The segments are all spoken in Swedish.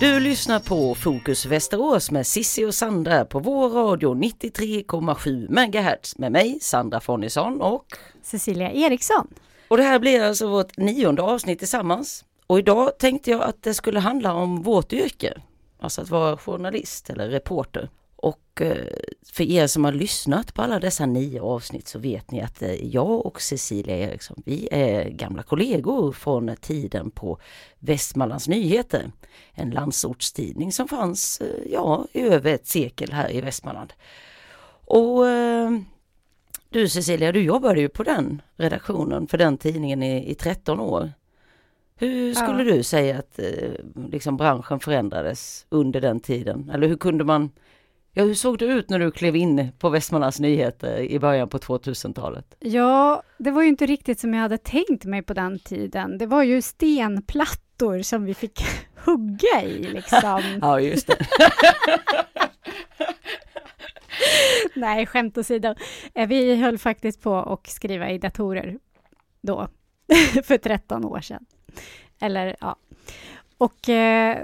Du lyssnar på Fokus Västerås med Sissi och Sandra på vår radio 93,7 MHz med mig Sandra Fonnisson och Cecilia Eriksson. Och det här blir alltså vårt nionde avsnitt tillsammans. Och idag tänkte jag att det skulle handla om vårt yrke, alltså att vara journalist eller reporter. Och eh, för er som har lyssnat på alla dessa nio avsnitt så vet ni att eh, jag och Cecilia Eriksson, vi är gamla kollegor från tiden på Västmanlands Nyheter. En landsortstidning som fanns, eh, ja, i över ett sekel här i Västmanland. Och du Cecilia, du jobbade ju på den redaktionen för den tidningen i, i 13 år. Hur skulle ja. du säga att liksom branschen förändrades under den tiden? Eller hur kunde man Ja, hur såg det ut när du klev in på Västmanlands Nyheter i början på 2000-talet? Ja, det var ju inte riktigt som jag hade tänkt mig på den tiden. Det var ju stenplattor som vi fick hugga i liksom. ja, just det. Nej, skämt åsido. Eh, vi höll faktiskt på att skriva i datorer då, för 13 år sedan. Eller ja. Och eh,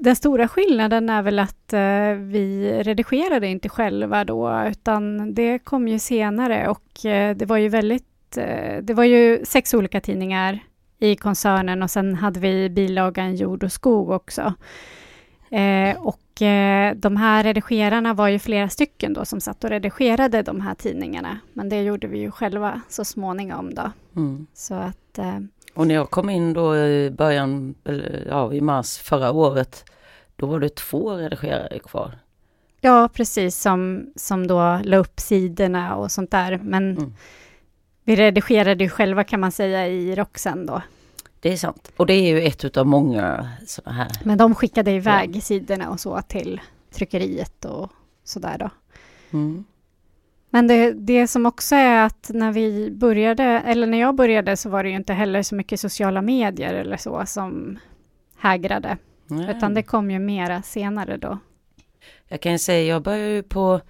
den stora skillnaden är väl att eh, vi redigerade inte själva då, utan det kom ju senare och eh, det var ju väldigt... Eh, det var ju sex olika tidningar i koncernen och sen hade vi bilagan Jord och skog också. Eh, och eh, de här redigerarna var ju flera stycken då som satt och redigerade de här tidningarna, men det gjorde vi ju själva så småningom då. Mm. Så att eh, och när jag kom in då i början, ja i mars förra året, då var det två redigerare kvar. Ja, precis, som, som då la upp sidorna och sånt där. Men mm. vi redigerade ju själva kan man säga i Roxen då. Det är sant. Och det är ju ett utav många sådana här. Men de skickade iväg ja. sidorna och så till tryckeriet och sådär då. Mm. Men det, det som också är att när vi började, eller när jag började så var det ju inte heller så mycket sociala medier eller så som hägrade. Nej. Utan det kom ju mera senare då. Jag kan säga, jag började ju på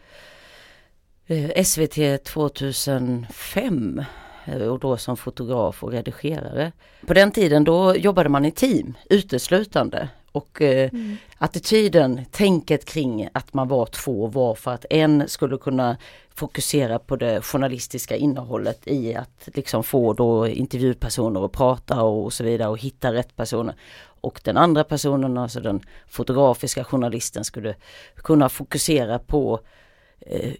eh, SVT 2005 eh, och då som fotograf och redigerare. På den tiden då jobbade man i team uteslutande och eh, mm. attityden, tänket kring att man var två var för att en skulle kunna fokusera på det journalistiska innehållet i att liksom få då intervjupersoner att prata och så vidare och hitta rätt personer. Och den andra personen, alltså den fotografiska journalisten skulle kunna fokusera på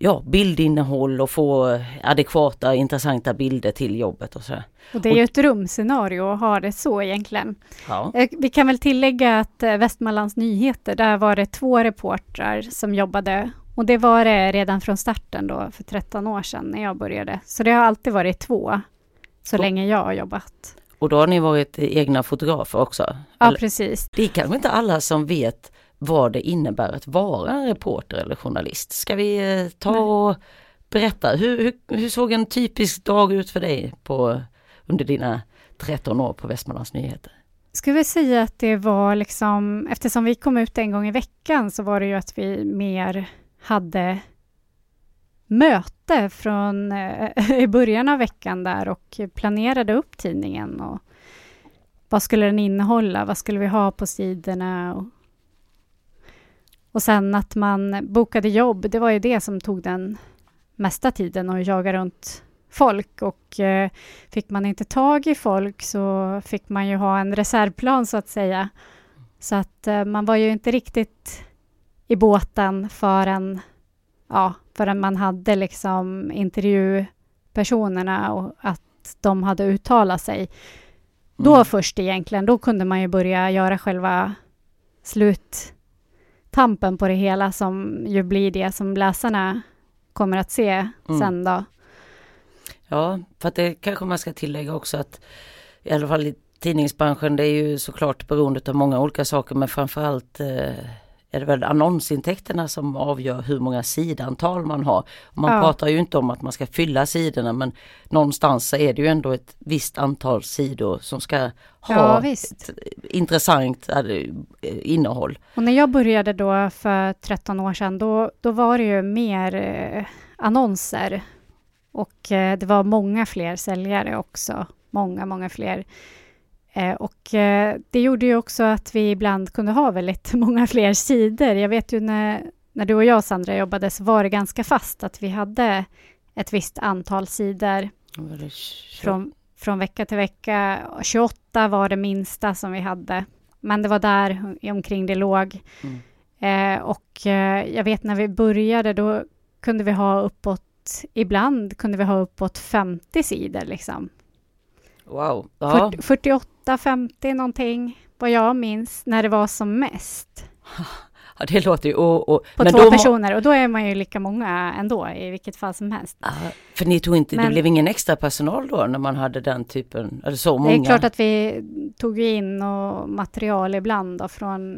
ja, bildinnehåll och få adekvata intressanta bilder till jobbet och så. Och det är ju ett rumscenario att ha det så egentligen. Ja. Eh, vi kan väl tillägga att eh, Västmanlands Nyheter, där var det två reportrar som jobbade och det var det redan från starten då för 13 år sedan när jag började. Så det har alltid varit två så och, länge jag har jobbat. Och då har ni varit egna fotografer också? Ja, eller? precis. Det är kanske inte alla som vet vad det innebär att vara en reporter eller journalist. Ska vi eh, ta och berätta, hur, hur, hur, såg en typisk dag ut för dig på, under dina 13 år på Västmanlands Nyheter? skulle väl säga att det var liksom, eftersom vi kom ut en gång i veckan så var det ju att vi mer hade möte från eh, i början av veckan där och planerade upp tidningen och vad skulle den innehålla? Vad skulle vi ha på sidorna? Och, och sen att man bokade jobb, det var ju det som tog den mesta tiden att jaga runt folk och eh, fick man inte tag i folk så fick man ju ha en reservplan så att säga. Så att eh, man var ju inte riktigt i båten förrän, ja, förrän man hade liksom intervjupersonerna och att de hade uttalat sig. Mm. Då först egentligen, då kunde man ju börja göra själva sluttampen på det hela som ju blir det som läsarna kommer att se mm. sen då. Ja, för att det kanske man ska tillägga också att i alla fall i tidningsbranschen det är ju såklart beroende av många olika saker men framförallt eh, är det väl annonsintäkterna som avgör hur många sidantal man har. Man ja. pratar ju inte om att man ska fylla sidorna men någonstans så är det ju ändå ett visst antal sidor som ska ha ja, intressant äh, innehåll. Och när jag började då för 13 år sedan då, då var det ju mer eh, annonser och eh, det var många fler säljare också. Många, många fler. Eh, och eh, det gjorde ju också att vi ibland kunde ha väldigt många fler sidor. Jag vet ju när, när du och jag, Sandra, jobbade så var det ganska fast att vi hade ett visst antal sidor från, från vecka till vecka. 28 var det minsta som vi hade, men det var där omkring det låg. Mm. Eh, och eh, jag vet när vi började, då kunde vi ha uppåt, ibland kunde vi ha uppåt 50 sidor liksom. Wow. Ja. 48, 50 någonting, vad jag minns, när det var som mest. Ja, det låter ju... Och, och, på två personer och då är man ju lika många ändå i vilket fall som helst. Ja, för ni tog inte, men, det blev ingen extra personal då när man hade den typen, eller så många? Det är klart att vi tog in och material ibland då från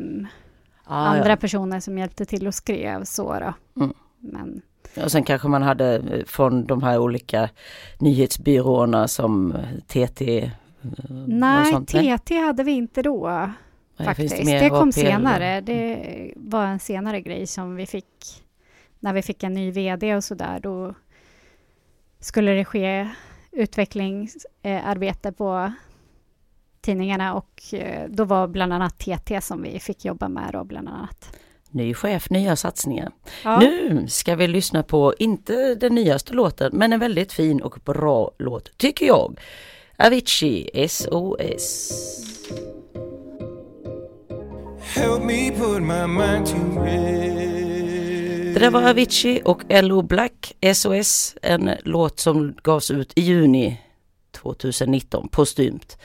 ah, andra ja. personer som hjälpte till och skrev så då. Mm. Men, och sen kanske man hade eh, från de här olika nyhetsbyråerna som TT? Eh, Nej, TT hade vi inte då. Faktiskt. Det, det kom senare. Det var en senare grej som vi fick när vi fick en ny VD och så där. Då skulle det ske utvecklingsarbete på tidningarna och eh, då var bland annat TT som vi fick jobba med då bland annat. Ny chef, nya satsningar. Ja. Nu ska vi lyssna på, inte den nyaste låten, men en väldigt fin och bra låt, tycker jag. Avicii SOS. Help me put my mind to rest. Det där var Avicii och L.O. Black, SOS, en låt som gavs ut i juni 2019, postumt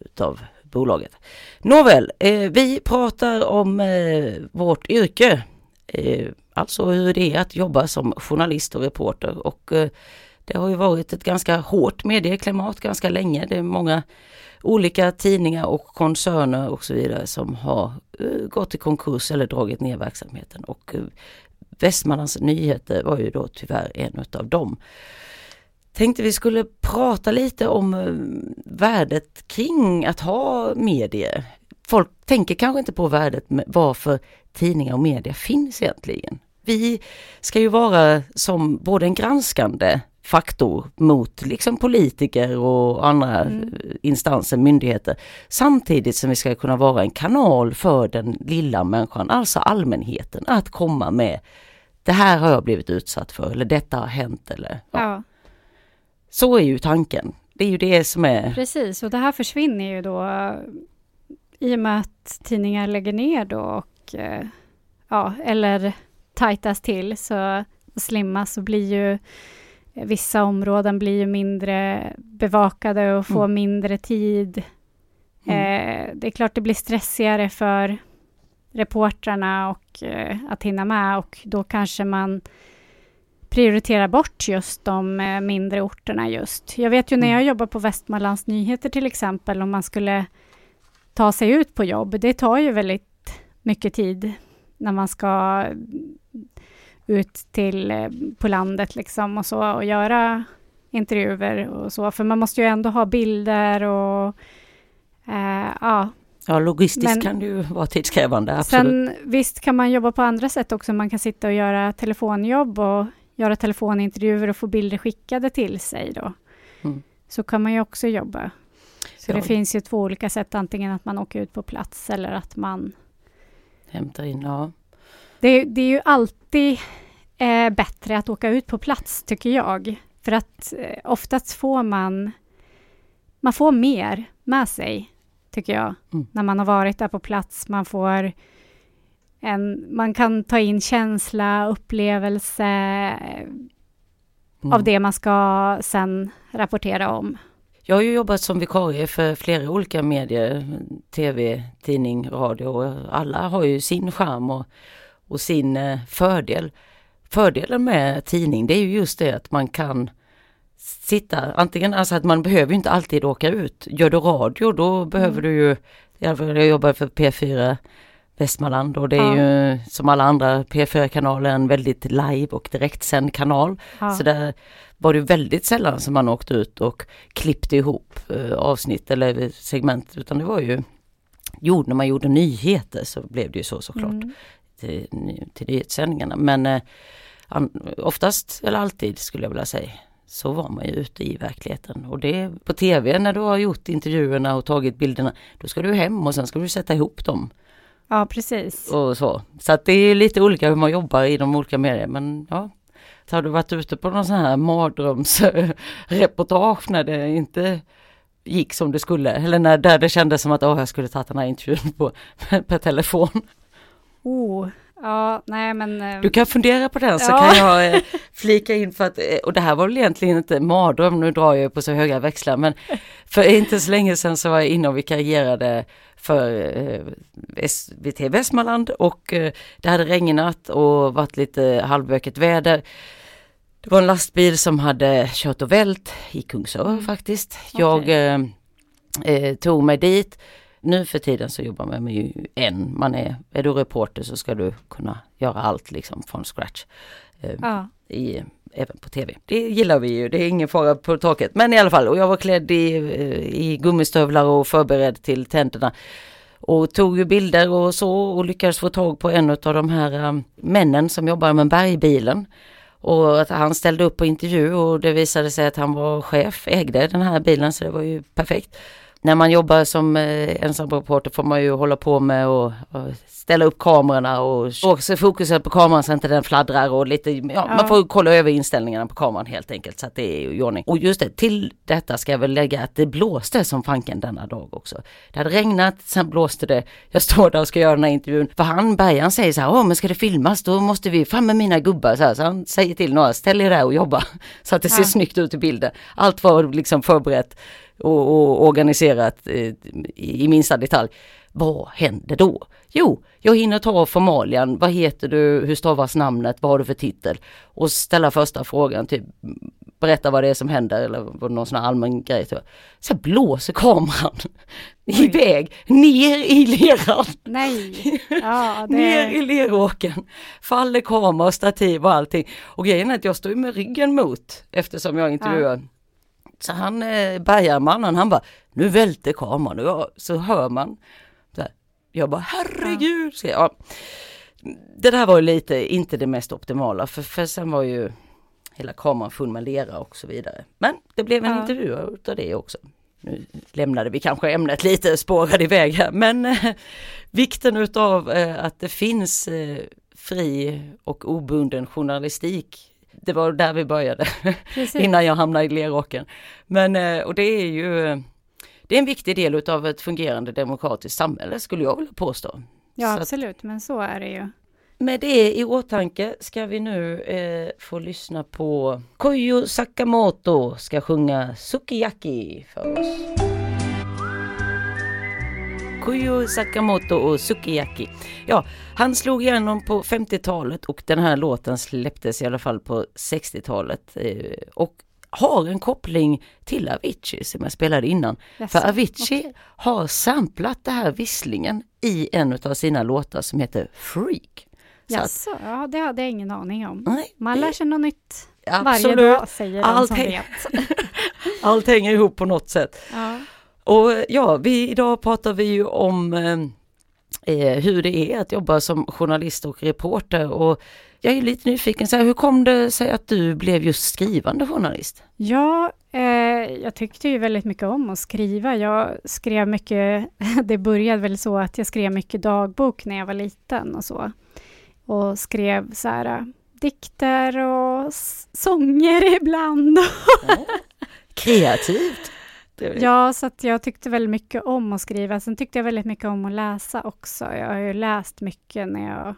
utav bolaget. Nåväl, eh, vi pratar om eh, vårt yrke. Eh, alltså hur det är att jobba som journalist och reporter och eh, det har ju varit ett ganska hårt medieklimat ganska länge. Det är många olika tidningar och koncerner och så vidare som har eh, gått i konkurs eller dragit ner verksamheten. Och eh, Västmanlands Nyheter var ju då tyvärr en utav dem. Tänkte vi skulle prata lite om uh, värdet kring att ha medier. Folk tänker kanske inte på värdet med varför tidningar och media finns egentligen. Vi ska ju vara som både en granskande faktor mot liksom politiker och andra mm. instanser, myndigheter. Samtidigt som vi ska kunna vara en kanal för den lilla människan, alltså allmänheten, att komma med det här har jag blivit utsatt för eller detta har hänt eller ja. ja. Så är ju tanken. Det är ju det som är... Precis, och det här försvinner ju då i och med att tidningar lägger ner då och eh, ja, eller tajtas till så slimmas så blir ju Vissa områden blir ju mindre bevakade och får mm. mindre tid. Mm. Eh, det är klart det blir stressigare för reportrarna och eh, att hinna med och då kanske man prioriterar bort just de eh, mindre orterna just. Jag vet ju när mm. jag jobbar på Västmanlands Nyheter till exempel, om man skulle ta sig ut på jobb, det tar ju väldigt mycket tid när man ska ut till eh, på landet liksom och så och göra intervjuer och så, för man måste ju ändå ha bilder och eh, ja. Ja, logistiskt Men, kan det ju vara tidskrävande, absolut. Sen visst kan man jobba på andra sätt också. Man kan sitta och göra telefonjobb och göra telefonintervjuer och få bilder skickade till sig då. Mm. Så kan man ju också jobba. Så ja. det finns ju två olika sätt, antingen att man åker ut på plats eller att man hämtar in, ja. Det, det är ju alltid eh, bättre att åka ut på plats, tycker jag. För att eh, oftast får man, man får mer med sig, tycker jag, mm. när man har varit där på plats. Man får en, man kan ta in känsla, upplevelse mm. av det man ska sen rapportera om. Jag har ju jobbat som vikarie för flera olika medier, tv, tidning, radio. Alla har ju sin charm och, och sin eh, fördel. Fördelen med tidning det är ju just det att man kan sitta, antingen alltså att man behöver inte alltid åka ut. Gör du radio då behöver mm. du ju, jag jobbar för P4 Västmanland och det är ja. ju som alla andra P4-kanaler en väldigt live och direktsänd kanal. Ja. Så där var det väldigt sällan som man åkte ut och klippte ihop eh, avsnitt eller segment utan det var ju, jo när man gjorde nyheter så blev det ju så såklart. Mm till, till nyhetssändningarna. Men eh, oftast eller alltid skulle jag vilja säga så var man ju ute i verkligheten. Och det på tv när du har gjort intervjuerna och tagit bilderna, då ska du hem och sen ska du sätta ihop dem. Ja, precis. Och så så att det är lite olika hur man jobbar i de olika medierna. Men ja, har du varit ute på någon sån här mardrömsreportage när det inte gick som det skulle? Eller när där det kändes som att åh, jag skulle tagit den här intervjun på, per telefon? Oh, ja, nej men... eh, Du kan fundera på den så Ja. kan jag eh, flika in för att, eh, och det här var väl egentligen inte mardröm, nu drar jag på så höga växlar, men för inte så länge sedan så var jag inne och vikarierade för eh, SVT Västmanland och eh, det hade regnat och varit lite halvbökigt väder. Det var en lastbil som hade kört och vält i Kungsör Mm. faktiskt. Jag eh, eh, tog mig dit. Nu för tiden så jobbar man ju en. Man är, är du reporter så ska du kunna göra allt liksom från scratch. Ja, i, även på tv. Det gillar vi ju, det är ingen fara på taket. Men i alla fall, och jag var klädd i, eh, i gummistövlar och förberedd till tänderna. Och tog ju bilder och så och lyckades få tag på en av de här eh, männen som jobbar med bergbilen. Och att han ställde upp på intervju och det visade sig att han var chef, ägde den här bilen så det var ju perfekt. När man jobbar som eh, ensamreporter får man ju hålla på med och, och ställa upp kamerorna och också fokuset på kameran så att inte den fladdrar och lite, ja, Ja. man får kolla över inställningarna på kameran helt enkelt så att det är i ordning. Och just det, till detta ska jag väl lägga att det blåste som fanken denna dag också. Det hade regnat, sen blåste det. Jag står där och ska göra den här intervjun. För han, Bergan säger så här, åh men ska det filmas då måste vi fram med mina gubbar så här. Så han säger till några, ställ er där och jobba. Så att det ser Ja. snyggt ut i bilden. Allt var liksom förberett och, och organiserat eh, i, minsta detalj. Vad händer då? Jo, jag hinner ta formalian. Vad heter du? Hur stavas namnet? Vad har du för titel? Och ställa första frågan, typ berätta vad det är som händer eller någon sån här allmän grej. Typ. Så blåser kameran Oj. iväg, ner i leran. nej. Ja, Ner det... i leråken. Faller kamera, stativ och allting. Och grejen är att jag står med ryggen mot eftersom jag intervjuar. Så han, eh, bärgarmannen, han bara, nu välter kameran och så hör man. Så här. Jag bara, herregud. Så, ja. Det där var ju lite, inte det mest optimala för, för sen var ju hela kameran full med lera och så vidare. Men det blev en Ja. intervju utav det också. Nu lämnade vi kanske ämnet lite, spårade iväg här, men eh, vikten utav eh, att det finns eh, fri och obunden journalistik. Det var där vi började innan jag hamnade i leråken. Men eh, och det är ju det är en viktig del utav ett fungerande demokratiskt samhälle skulle jag vilja påstå. Ja, Så att- absolut, men så är det ju. Med det i åtanke ska vi nu eh, få lyssna på Koyo Sakamoto ska sjunga Sukiyaki för oss. Koyo Sakamoto och Sukiyaki. Ja, han slog igenom på 50-talet och den här låten släpptes i alla fall på 60-talet eh, och har en koppling till Avicii som jag spelade innan. Jaså, För Avicii okej. har samplat det här visslingen i en av sina låtar som heter Freak. Jaså, ja det hade jag ingen aning om. nej, Man lär sig något nytt varje absolut. dag, säger de som vet. Allt hänger ihop på något sätt. Ja. Och ja, vi, idag pratar vi ju om eh, eh, hur det är att jobba som journalist och reporter. Och jag är lite nyfiken, så här, hur kom det sig att du blev just skrivande journalist? Ja, eh, jag tyckte ju väldigt mycket om att skriva. Jag skrev mycket, det började väl så att jag skrev mycket dagbok när jag var liten och så. Och skrev så här eh, dikter och sånger ibland. Kreativt. Trevligt. Ja, så att jag tyckte väldigt mycket om att skriva. Sen tyckte jag väldigt mycket om att läsa också. Jag har ju läst mycket när jag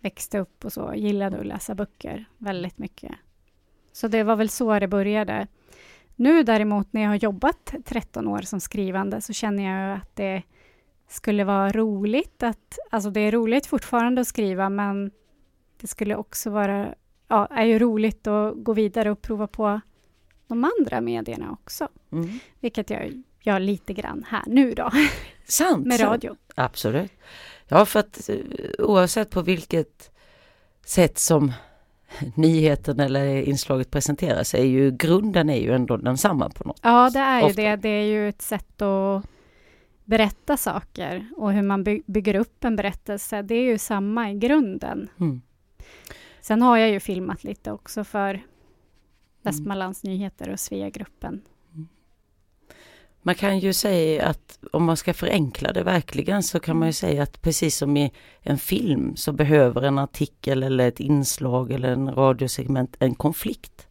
växte upp och så. Gillade att läsa böcker väldigt mycket. Så det var väl så det började. Nu däremot när jag har jobbat 13 år som skrivande så känner jag att det skulle vara roligt att, alltså det är roligt fortfarande att skriva men det skulle också vara, ja, är ju roligt att gå vidare och prova på de andra medierna också. Mm. Vilket jag gör lite grann här nu då, Sant. med sant. radio. Absolut. Ja, för att eh, oavsett på vilket sätt som nyheten eller inslaget presenteras är ju grunden är ju ändå densamma på något. Ja, det är ju Ofta. det. Det är ju ett sätt att berätta saker och hur man by- bygger upp en berättelse. Det är ju samma i grunden. Mm. Sen har jag ju filmat lite också för Västmanlands Nyheter och Sveagruppen. Man kan ju säga att om man ska förenkla det verkligen så kan man ju säga att precis som i en film så behöver en artikel eller ett inslag eller en radiosegment en konflikt.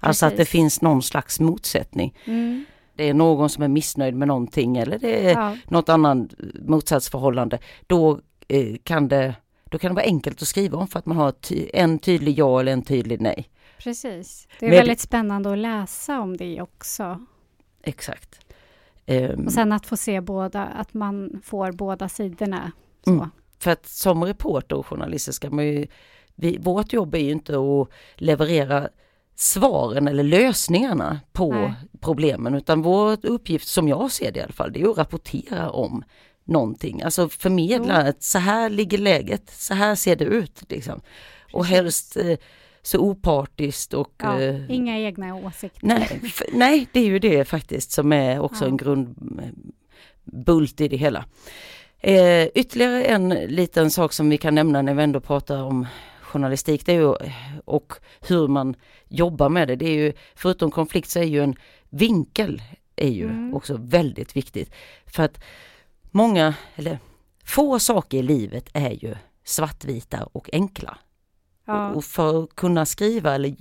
Alltså att det finns någon slags motsättning. Mm. Det är någon som är missnöjd med någonting eller det är Ja, något annat motsatsförhållande. Då eh, kan det då kan det vara enkelt att skriva om för att man har en tydlig ja eller en tydlig nej. Precis. Det är Med- väldigt spännande att läsa om det också. Exakt. Ehm, Och sen att få se båda, att man får båda sidorna. Mm. För att som reporter och journalist ska man ju, vi, vårt jobb är ju inte att leverera svaren eller lösningarna på Nej. problemen utan vår uppgift som jag ser det i alla fall det är att rapportera om någonting, alltså förmedla att så här ligger läget, så här ser det ut liksom. Och helst eh, så opartiskt och Ja, eh, inga egna åsikter. Nej, f- nej, det är ju det faktiskt som är också Ja. en grundbult i det hela. Eh, ytterligare en liten sak som vi kan nämna när vi ändå pratar om journalistik det är ju, och hur man jobbar med det. Det är ju, förutom konflikt så är ju en vinkel är ju Mm. också väldigt viktigt. För att många, eller få saker i livet är ju svartvita och enkla. Ja, Och för att kunna skriva eller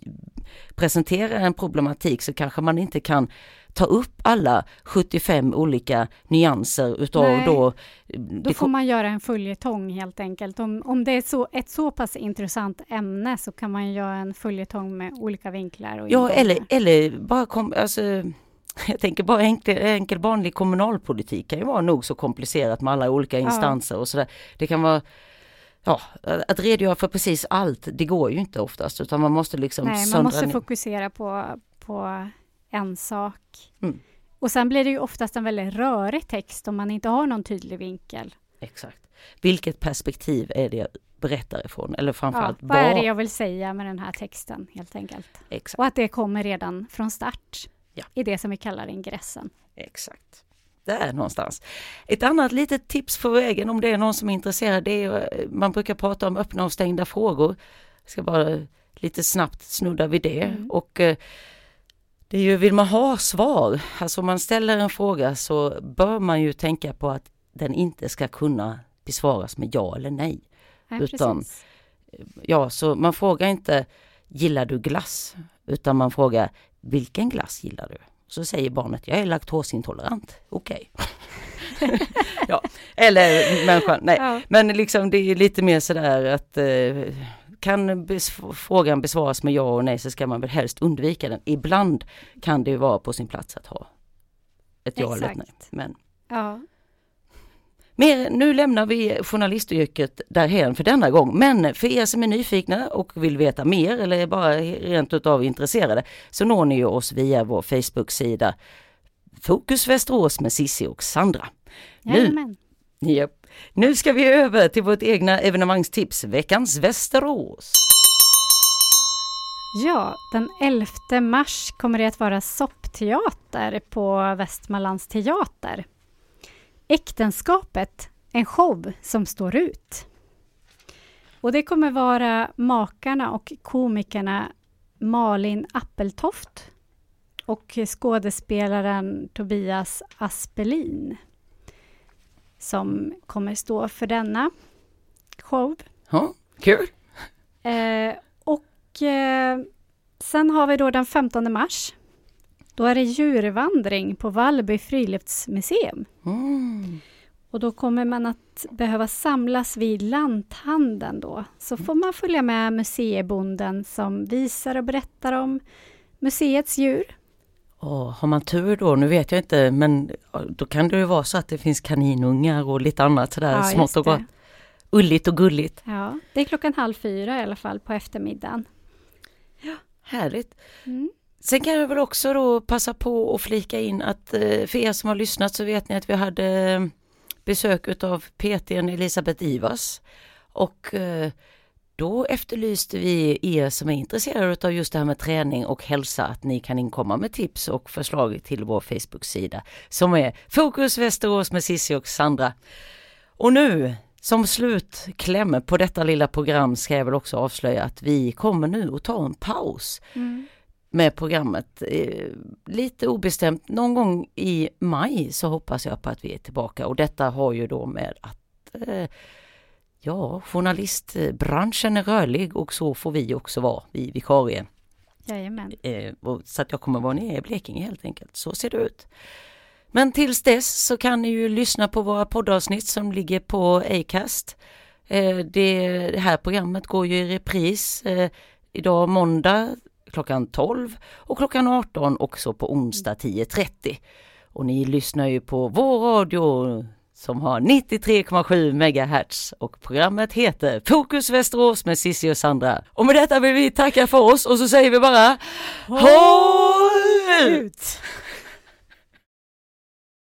presentera en problematik så kanske man inte kan ta upp alla 75 olika nyanser utav Nej, då... då får man göra en följetong helt enkelt. Om, om det är så, ett så pass intressant ämne så kan man göra en följetong med olika vinklar. Och Ja, eller, eller bara kom, alltså, jag tänker bara enkel, enkel vanlig kommunalpolitik kan ju vara nog så komplicerat med alla olika Ja. instanser och sådär. Det kan vara Ja, att redogöra för precis allt, det går ju inte oftast utan man måste liksom Nej, man måste ner. fokusera på, på en sak. Mm. Och sen blir det ju oftast en väldigt rörig text om man inte har någon tydlig vinkel. Exakt. Vilket perspektiv är det jag berättar ifrån? Eller Ja, framförallt vad är det jag vill säga med den här texten helt enkelt? Exakt. Och att det kommer redan från start Ja. i det som vi kallar ingressen. Exakt. Där någonstans. Ett annat litet tips på vägen om det är någon som är intresserad, det är eh, man brukar prata om öppna och stängda frågor. Jag ska bara lite snabbt snudda vid det. Mm. Och eh, det är ju, vill man ha svar, alltså om man ställer en fråga så bör man ju tänka på att den inte ska kunna besvaras med ja eller nej. Nej, Utan- precis. Ja, så man frågar inte gillar du glass? Utan man frågar vilken glass gillar du? Så säger barnet jag är laktosintolerant. Okej. ja, eller människan, nej. Ja, Men liksom det är lite mer sådär att eh, kan bes- frågan besvaras med ja och nej så ska man väl helst undvika den. Ibland kan det ju vara på sin plats att ha ett ja eller ett nej. Exakt. Men ja. Mer, nu lämnar vi journalistyrket därhen för denna gång. Men för er som är nyfikna och vill veta mer eller är bara rent utav intresserade så når ni oss via vår Facebook-sida Fokus Västerås med Sissi och Sandra. Nu, japp. nu ska vi över till vårt egna evenemangstips, veckans Västerås. Ja, den 11 mars kommer det att vara soppteater på Västmanlands teater. Äktenskapet, en show som står ut. Och det kommer vara makarna och komikerna Malin Appeltoft och skådespelaren Tobias Aspelin som kommer stå för denna show. Ja, kul. Eh, och eh, sen har vi då den 15 mars. Då är det djurvandring på Vallby friluftsmuseum. Mm. Och då kommer man att behöva samlas vid lanthandeln då. Så får man följa med museibonden som visar och berättar om museets djur. Åh, har man tur då, nu vet jag inte, men då kan det ju vara så att det finns kaninungar och lite annat sådär Ja, smått och gott. Ulligt och gulligt. Ja, det är klockan halv fyra i alla fall på eftermiddagen. Härligt. Mm. Sen kan jag väl också då passa på att flika in att eh, för er som har lyssnat så vet ni att vi hade eh, besök utav PTn Elisabeth Ivas och eh, då efterlyste vi er som är intresserade av just det här med träning och hälsa att ni kan inkomma med tips och förslag till vår Facebook-sida som är Fokus Västerås med Sissi och Sandra. Och nu som slutkläm på detta lilla program ska jag väl också avslöja att vi kommer nu att ta en paus Mm med programmet. Eh, lite obestämt, någon gång i maj så hoppas jag på att vi är tillbaka och detta har ju då med att eh, ja, journalistbranschen är rörlig och så får vi också vara, vi vikarie. Jajamän. Eh, så att jag kommer vara nere i Blekinge helt enkelt, så ser det ut. Men tills dess så kan ni ju lyssna på våra poddavsnitt som ligger på Acast. Det här programmet går ju i repris idag måndag klockan 12 och klockan 18 också på onsdag 10.30. Och ni lyssnar ju på vår radio som har 93,7 MHz och programmet heter Fokus Västerås med Cissi och Sandra. Och med detta vill vi tacka för oss och så säger vi bara Håll ut!